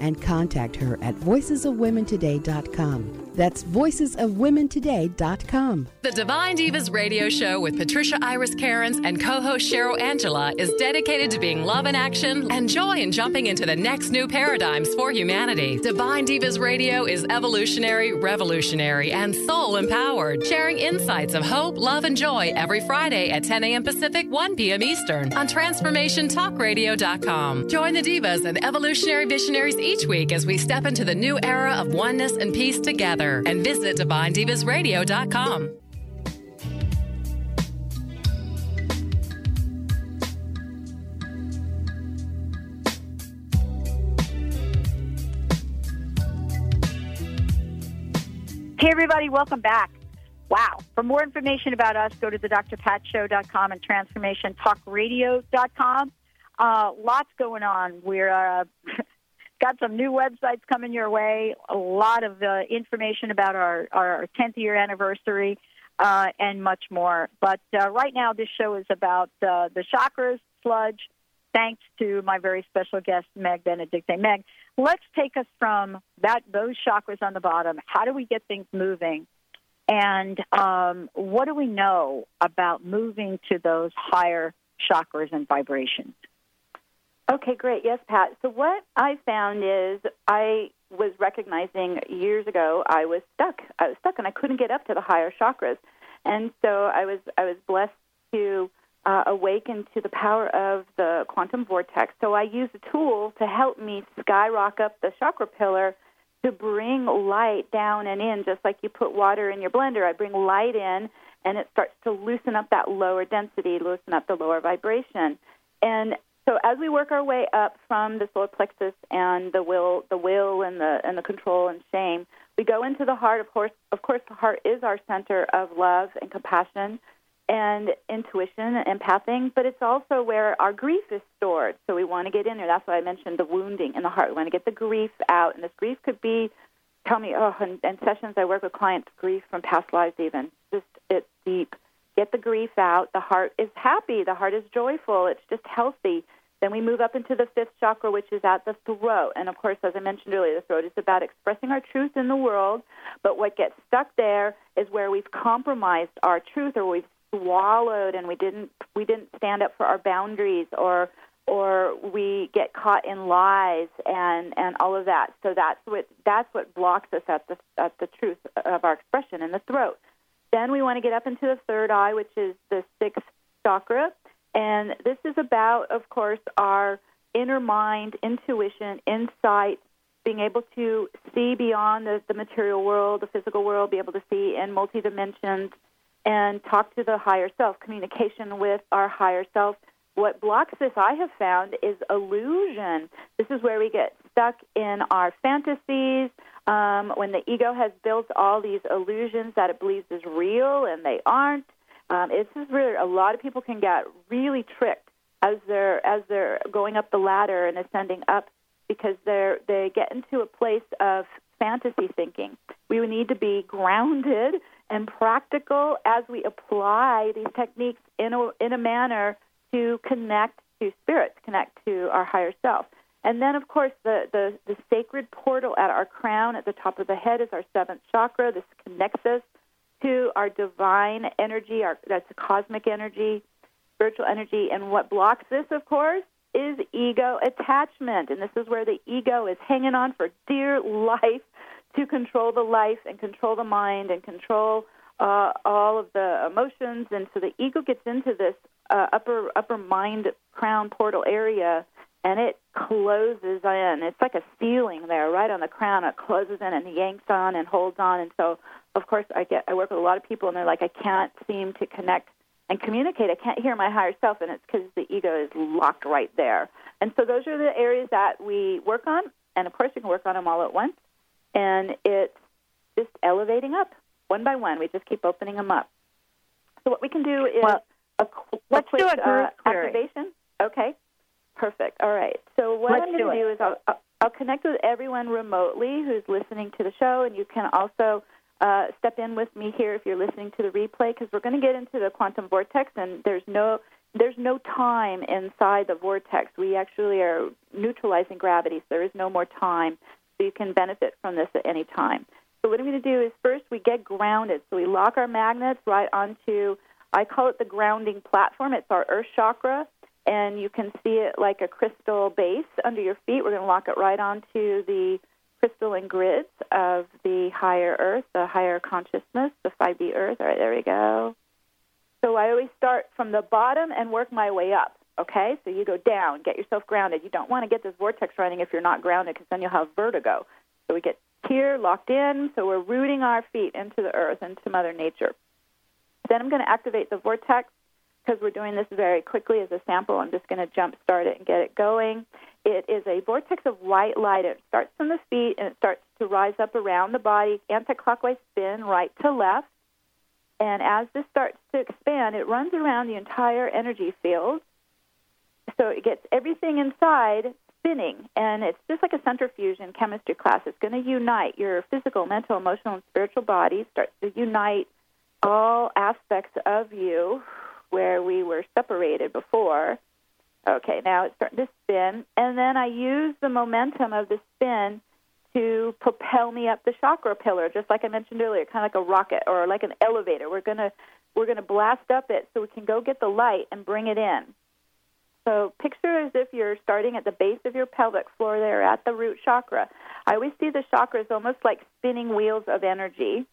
and contact her at voicesofwomentoday.com. That's voicesofwomentoday.com. The Divine Divas Radio Show with Patricia Iris Cairns and co host Cheryl Angela is dedicated to being love in action and joy in jumping into the next new paradigms for humanity. Divine Divas Radio is evolutionary, revolutionary, and soul empowered, sharing insights of hope, love, and joy every Friday at 10 a.m. Pacific, 1 p.m. Eastern on TransformationTalkRadio.com. Join the Divas and evolutionary visionaries each week as we step into the new era of oneness and peace together. And visit DivineDivasRadio.com. Hey, everybody, welcome back. Wow. For more information about us, go to the drpatshow.com and transformationtalkradio.com. Uh, lots going on. We're uh, got some new websites coming your way, a lot of uh, information about our, our 10th year anniversary, uh, and much more. But uh, right now, this show is about uh, the chakras, sludge, thanks to my very special guest, Meg Benedicte. Meg, let's take us from that those chakras on the bottom. How do we get things moving? And um, what do we know about moving to those higher chakras and vibrations? Okay, great. Yes, Pat. So what I found is I was recognizing years ago I was stuck. I was stuck and I couldn't get up to the higher chakras. And so I was I was blessed to uh, awaken to the power of the quantum vortex. So I used a tool to help me skyrocket up the chakra pillar to bring light down and in, just like you put water in your blender. I bring light in, and it starts to loosen up that lower density, loosen up the lower vibration. And so as we work our way up from the solar plexus and the will, the will and the and the control and shame, we go into the heart. Of course, of course, the heart is our center of love and compassion and intuition and empathing, but it's also where our grief is stored. So we want to get in there. That's why I mentioned the wounding in the heart. We want to get the grief out, and this grief could be, tell me, oh, in, in sessions I work with clients, grief from past lives, even just it's deep. Get the grief out. The heart is happy. The heart is joyful. It's just healthy. Then we move up into the fifth chakra, which is at the throat. And of course, as I mentioned earlier, the throat is about expressing our truth in the world. But what gets stuck there is where we've compromised our truth or we've swallowed and we didn't we didn't stand up for our boundaries or or we get caught in lies and and all of that. So that's what that's what blocks us at the at the truth of our expression in the throat. Then we want to get up into the third eye, which is the sixth chakra, and this is about, of course, our inner mind, intuition, insight, being able to see beyond the, the material world, the physical world, be able to see in multi dimensions, and talk to the higher self, communication with our higher self. What blocks this, I have found, is illusion. This is where we get stuck in our fantasies, um, when the ego has built all these illusions that it believes is real and they aren't. Um, it's just really a lot of people can get really tricked as they're as they're going up the ladder and ascending up because they're they get into a place of fantasy thinking. We need to be grounded and practical as we apply these techniques in a in a manner to connect to spirits, connect to our higher self. And then, of course, the, the, the sacred portal at our crown at the top of the head is our seventh chakra. This connects us to our divine energy, our, that's cosmic energy, spiritual energy. And what blocks this, of course, is ego attachment. And this is where the ego is hanging on for dear life to control the life and control the mind and control uh, all of the emotions. And so the ego gets into this uh, upper upper mind crown portal area and it closes in. It's like a ceiling there, right on the crown. It closes in and yanks on and holds on. And so, of course, I get I work with a lot of people, and they're like, I can't seem to connect and communicate. I can't hear my higher self, and it's because the ego is locked right there. And so, those are the areas that we work on. And of course, you can work on them all at once. And it's just elevating up one by one. We just keep opening them up. So, what we can do is well, a, a let's quick do a uh, activation. Okay. Perfect. All right. So what Let's I'm going to do is I'll, I'll connect with everyone remotely who's listening to the show, and you can also uh, step in with me here if you're listening to the replay because we're going to get into the quantum vortex, and there's no there's no time inside the vortex. We actually are neutralizing gravity, so there is no more time. So you can benefit from this at any time. So what I'm going to do is first we get grounded. So we lock our magnets right onto, I call it the grounding platform. It's our earth chakra, and you can see it like a crystal base under your feet. We're going to lock it right onto the crystalline grids of the higher earth, the higher consciousness, the 5D earth. All right, there we go. So I always start from the bottom and work my way up. Okay, so you go down, get yourself grounded. You don't want to get this vortex running if you're not grounded because then you'll have vertigo. So we get here locked in, so we're rooting our feet into the earth, into Mother Nature. Then I'm going to activate the vortex because we're doing this very quickly as a sample. I'm just going to jump start it and get it going. It is a vortex of white light. It starts from the feet and it starts to rise up around the body, anti-clockwise spin, right to left. And as this starts to expand, it runs around the entire energy field. So it gets everything inside spinning. And it's just like a centrifuge in chemistry class. It's going to unite your physical, mental, emotional, and spiritual body, starts to unite all aspects of you where we were separated before. Okay, now it's starting to spin. And then I use the momentum of the spin to propel me up the chakra pillar, just like I mentioned earlier, kind of like a rocket or like an elevator. We're gonna we're gonna blast up it so we can go get the light and bring it in. So picture as if you're starting at the base of your pelvic floor there at the root chakra. I always see the chakras almost like spinning wheels of energy.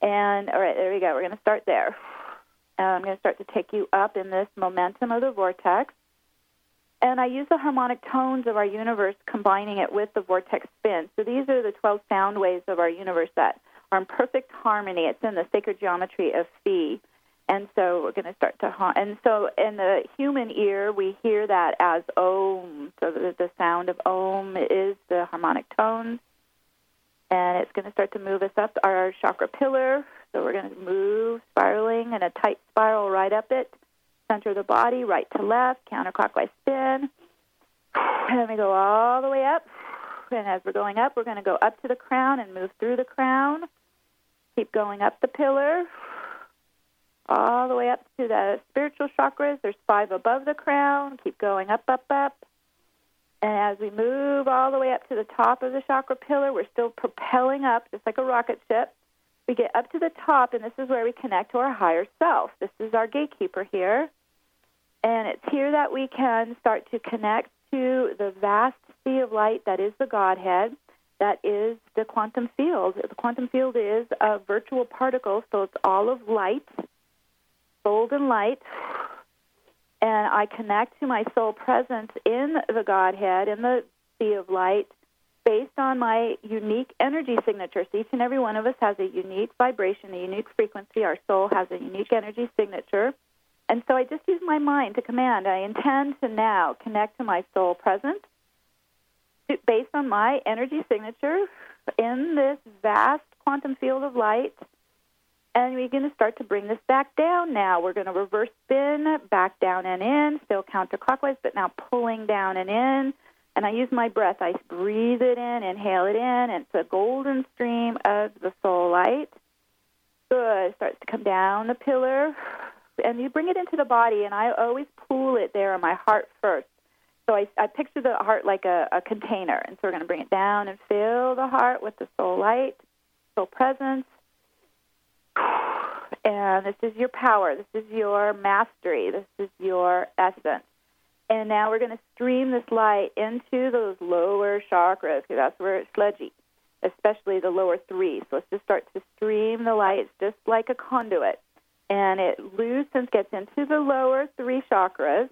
And all right, there we go. We're going to start there. Uh, I'm going to start to take you up in this momentum of the vortex. And I use the harmonic tones of our universe, combining it with the vortex spin. So these are the 12 sound waves of our universe that are in perfect harmony. It's in the sacred geometry of Phi. And so we're going to start to hum. And so in the human ear, we hear that as Om. So the, the sound of Om is the harmonic tones. And it's going to start to move us up our chakra pillar. So we're going to move, spiraling in a tight spiral right up it center of the body, right to left, counterclockwise spin. And then we go all the way up. And as we're going up, we're going to go up to the crown and move through the crown. Keep going up the pillar, all the way up to the spiritual chakras. There's five above the crown. Keep going up, up, up. And as we move all the way up to the top of the chakra pillar, we're still propelling up, just like a rocket ship. We get up to the top, and this is where we connect to our higher self. This is our gatekeeper here. And it's here that we can start to connect to the vast sea of light that is the Godhead, that is the quantum field. The quantum field is a virtual particle, so it's all of light, golden light. And I connect to my soul presence in the Godhead, in the sea of light, based on my unique energy signature. So each and every one of us has a unique vibration, a unique frequency. Our soul has a unique energy signature. And so I just use my mind to command. I intend to now connect to my soul presence based on my energy signature in this vast quantum field of light. And we're going to start to bring this back down now. We're going to reverse spin back down and in, still counterclockwise, but now pulling down and in. And I use my breath. I breathe it in, inhale it in, and it's a golden stream of the soul light. Good. It starts to come down the pillar, and you bring it into the body, and I always pool it there in my heart first. So I, I picture the heart like a, a container, and so we're going to bring it down and fill the heart with the soul light, soul presence. And this is your power. This is your mastery. This is your essence. And now we're going to stream this light into those lower chakras because that's where it's sludgy, especially the lower three. So let's just start to stream the light. It's just like a conduit and it loosens, gets into the lower three chakras.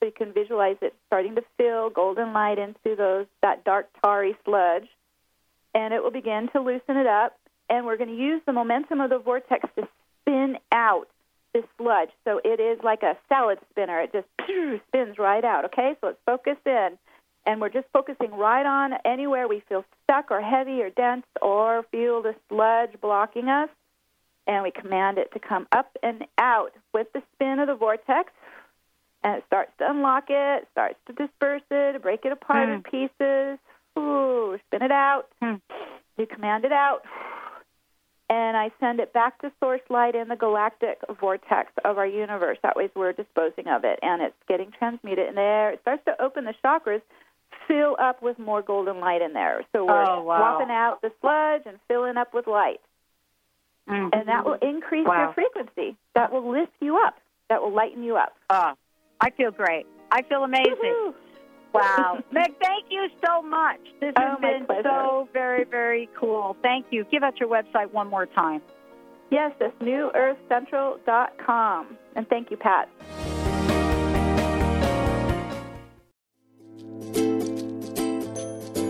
So you can visualize it starting to fill golden light into those that dark tarry sludge, and it will begin to loosen it up. And we're going to use the momentum of the vortex to spin out sludge. So it is like a salad spinner. It just spins right out. Okay, so let's focus in. And we're just focusing right on anywhere we feel stuck or heavy or dense or feel the sludge blocking us and we command it to come up and out with the spin of the vortex. And it starts to unlock it, starts to disperse it, break it apart mm. in pieces. Ooh, spin it out. Mm. You command it out. And I send it back to source light in the galactic vortex of our universe. That way, we're disposing of it, and it's getting transmuted in there. It starts to open the chakras, fill up with more golden light in there. So we're Oh, wow. swapping out the sludge and filling up with light, Mhm. and that will increase Wow. your frequency. That will lift you up. That will lighten you up. Oh, I feel great. I feel amazing. Wow. Meg, thank you so much. This oh, has Oh, my been pleasure. so very, very cool. Thank you. Give out your website one more time. Yes, that's newearthcentral.com. And thank you, Pat.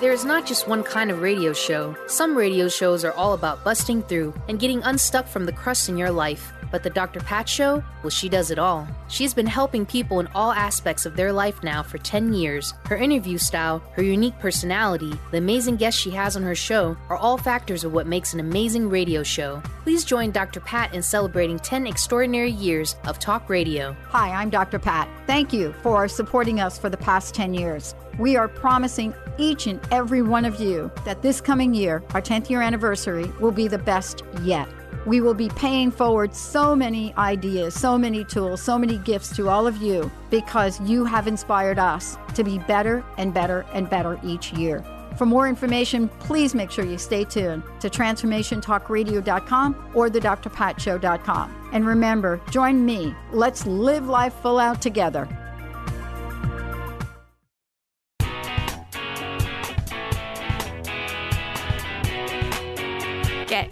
There is not just one kind of radio show. Some radio shows are all about busting through and getting unstuck from the crust in your life. But the Dr. Pat Show, well, she does it all. She's been helping people in all aspects of their life now for 10 years. Her interview style, her unique personality, the amazing guests she has on her show are all factors of what makes an amazing radio show. Please join Dr. Pat in celebrating 10 extraordinary years of talk radio. Hi, I'm Dr. Pat. Thank you for supporting us for the past 10 years. We are promising each and every one of you that this coming year, our 10th year anniversary, will be the best yet. We will be paying forward so many ideas, so many tools, so many gifts to all of you because you have inspired us to be better and better and better each year. For more information, please make sure you stay tuned to transformationtalkradio.com or the drpatshow.com. And remember, join me. Let's live life full out together.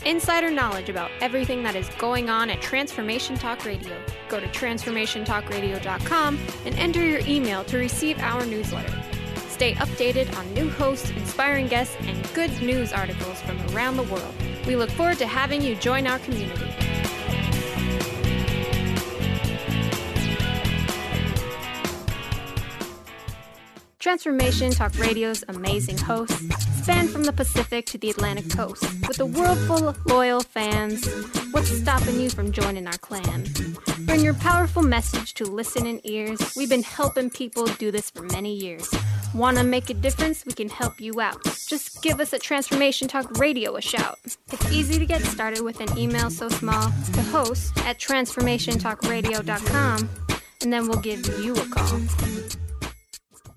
Insider knowledge about everything that is going on at Transformation Talk Radio. Go to transformationtalkradio.com and enter your email to receive our newsletter. Stay updated on new hosts, inspiring guests, and good news articles from around the world. We look forward to having you join our community. Transformation Talk Radio's amazing hosts span from the Pacific to the Atlantic coast. With a world full of loyal fans, what's stopping you from joining our clan? Bring your powerful message to listening ears. We've been helping people do this for many years. Want to make a difference? We can help you out. Just give us at Transformation Talk Radio a shout. It's easy to get started with an email so small to host at transformationtalkradio.com, and then we'll give you a call.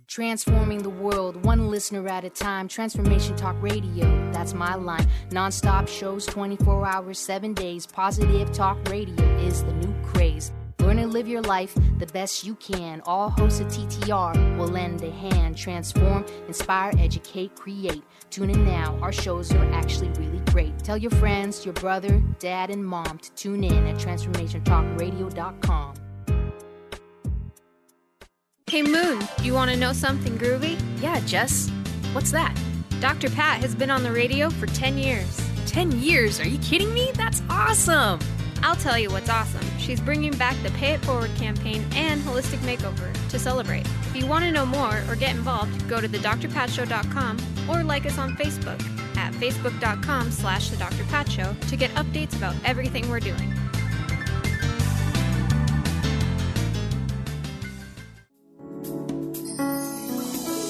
Transforming the world, one listener at a time. Transformation Talk Radio, that's my line. Non stop shows 24 hours, 7 days. Positive Talk Radio is the new craze. Learn and live your life the best you can. All hosts of TTR will lend a hand. Transform, inspire, educate, create. Tune in now. Our shows are actually really great. Tell your friends, your brother, dad, and mom to tune in at transformationtalkradio.com. Hey Moon, you want to know something groovy? Yeah, Jess. What's that? Dr. Pat has been on the radio for 10 years. 10 years? Are you kidding me? That's awesome! I'll tell you what's awesome. She's bringing back the Pay It Forward campaign and Holistic Makeover to celebrate. If you want to know more or get involved, go to thedrpatshow.com or like us on Facebook at facebook.com slash the Dr. Pat Show to get updates about everything we're doing.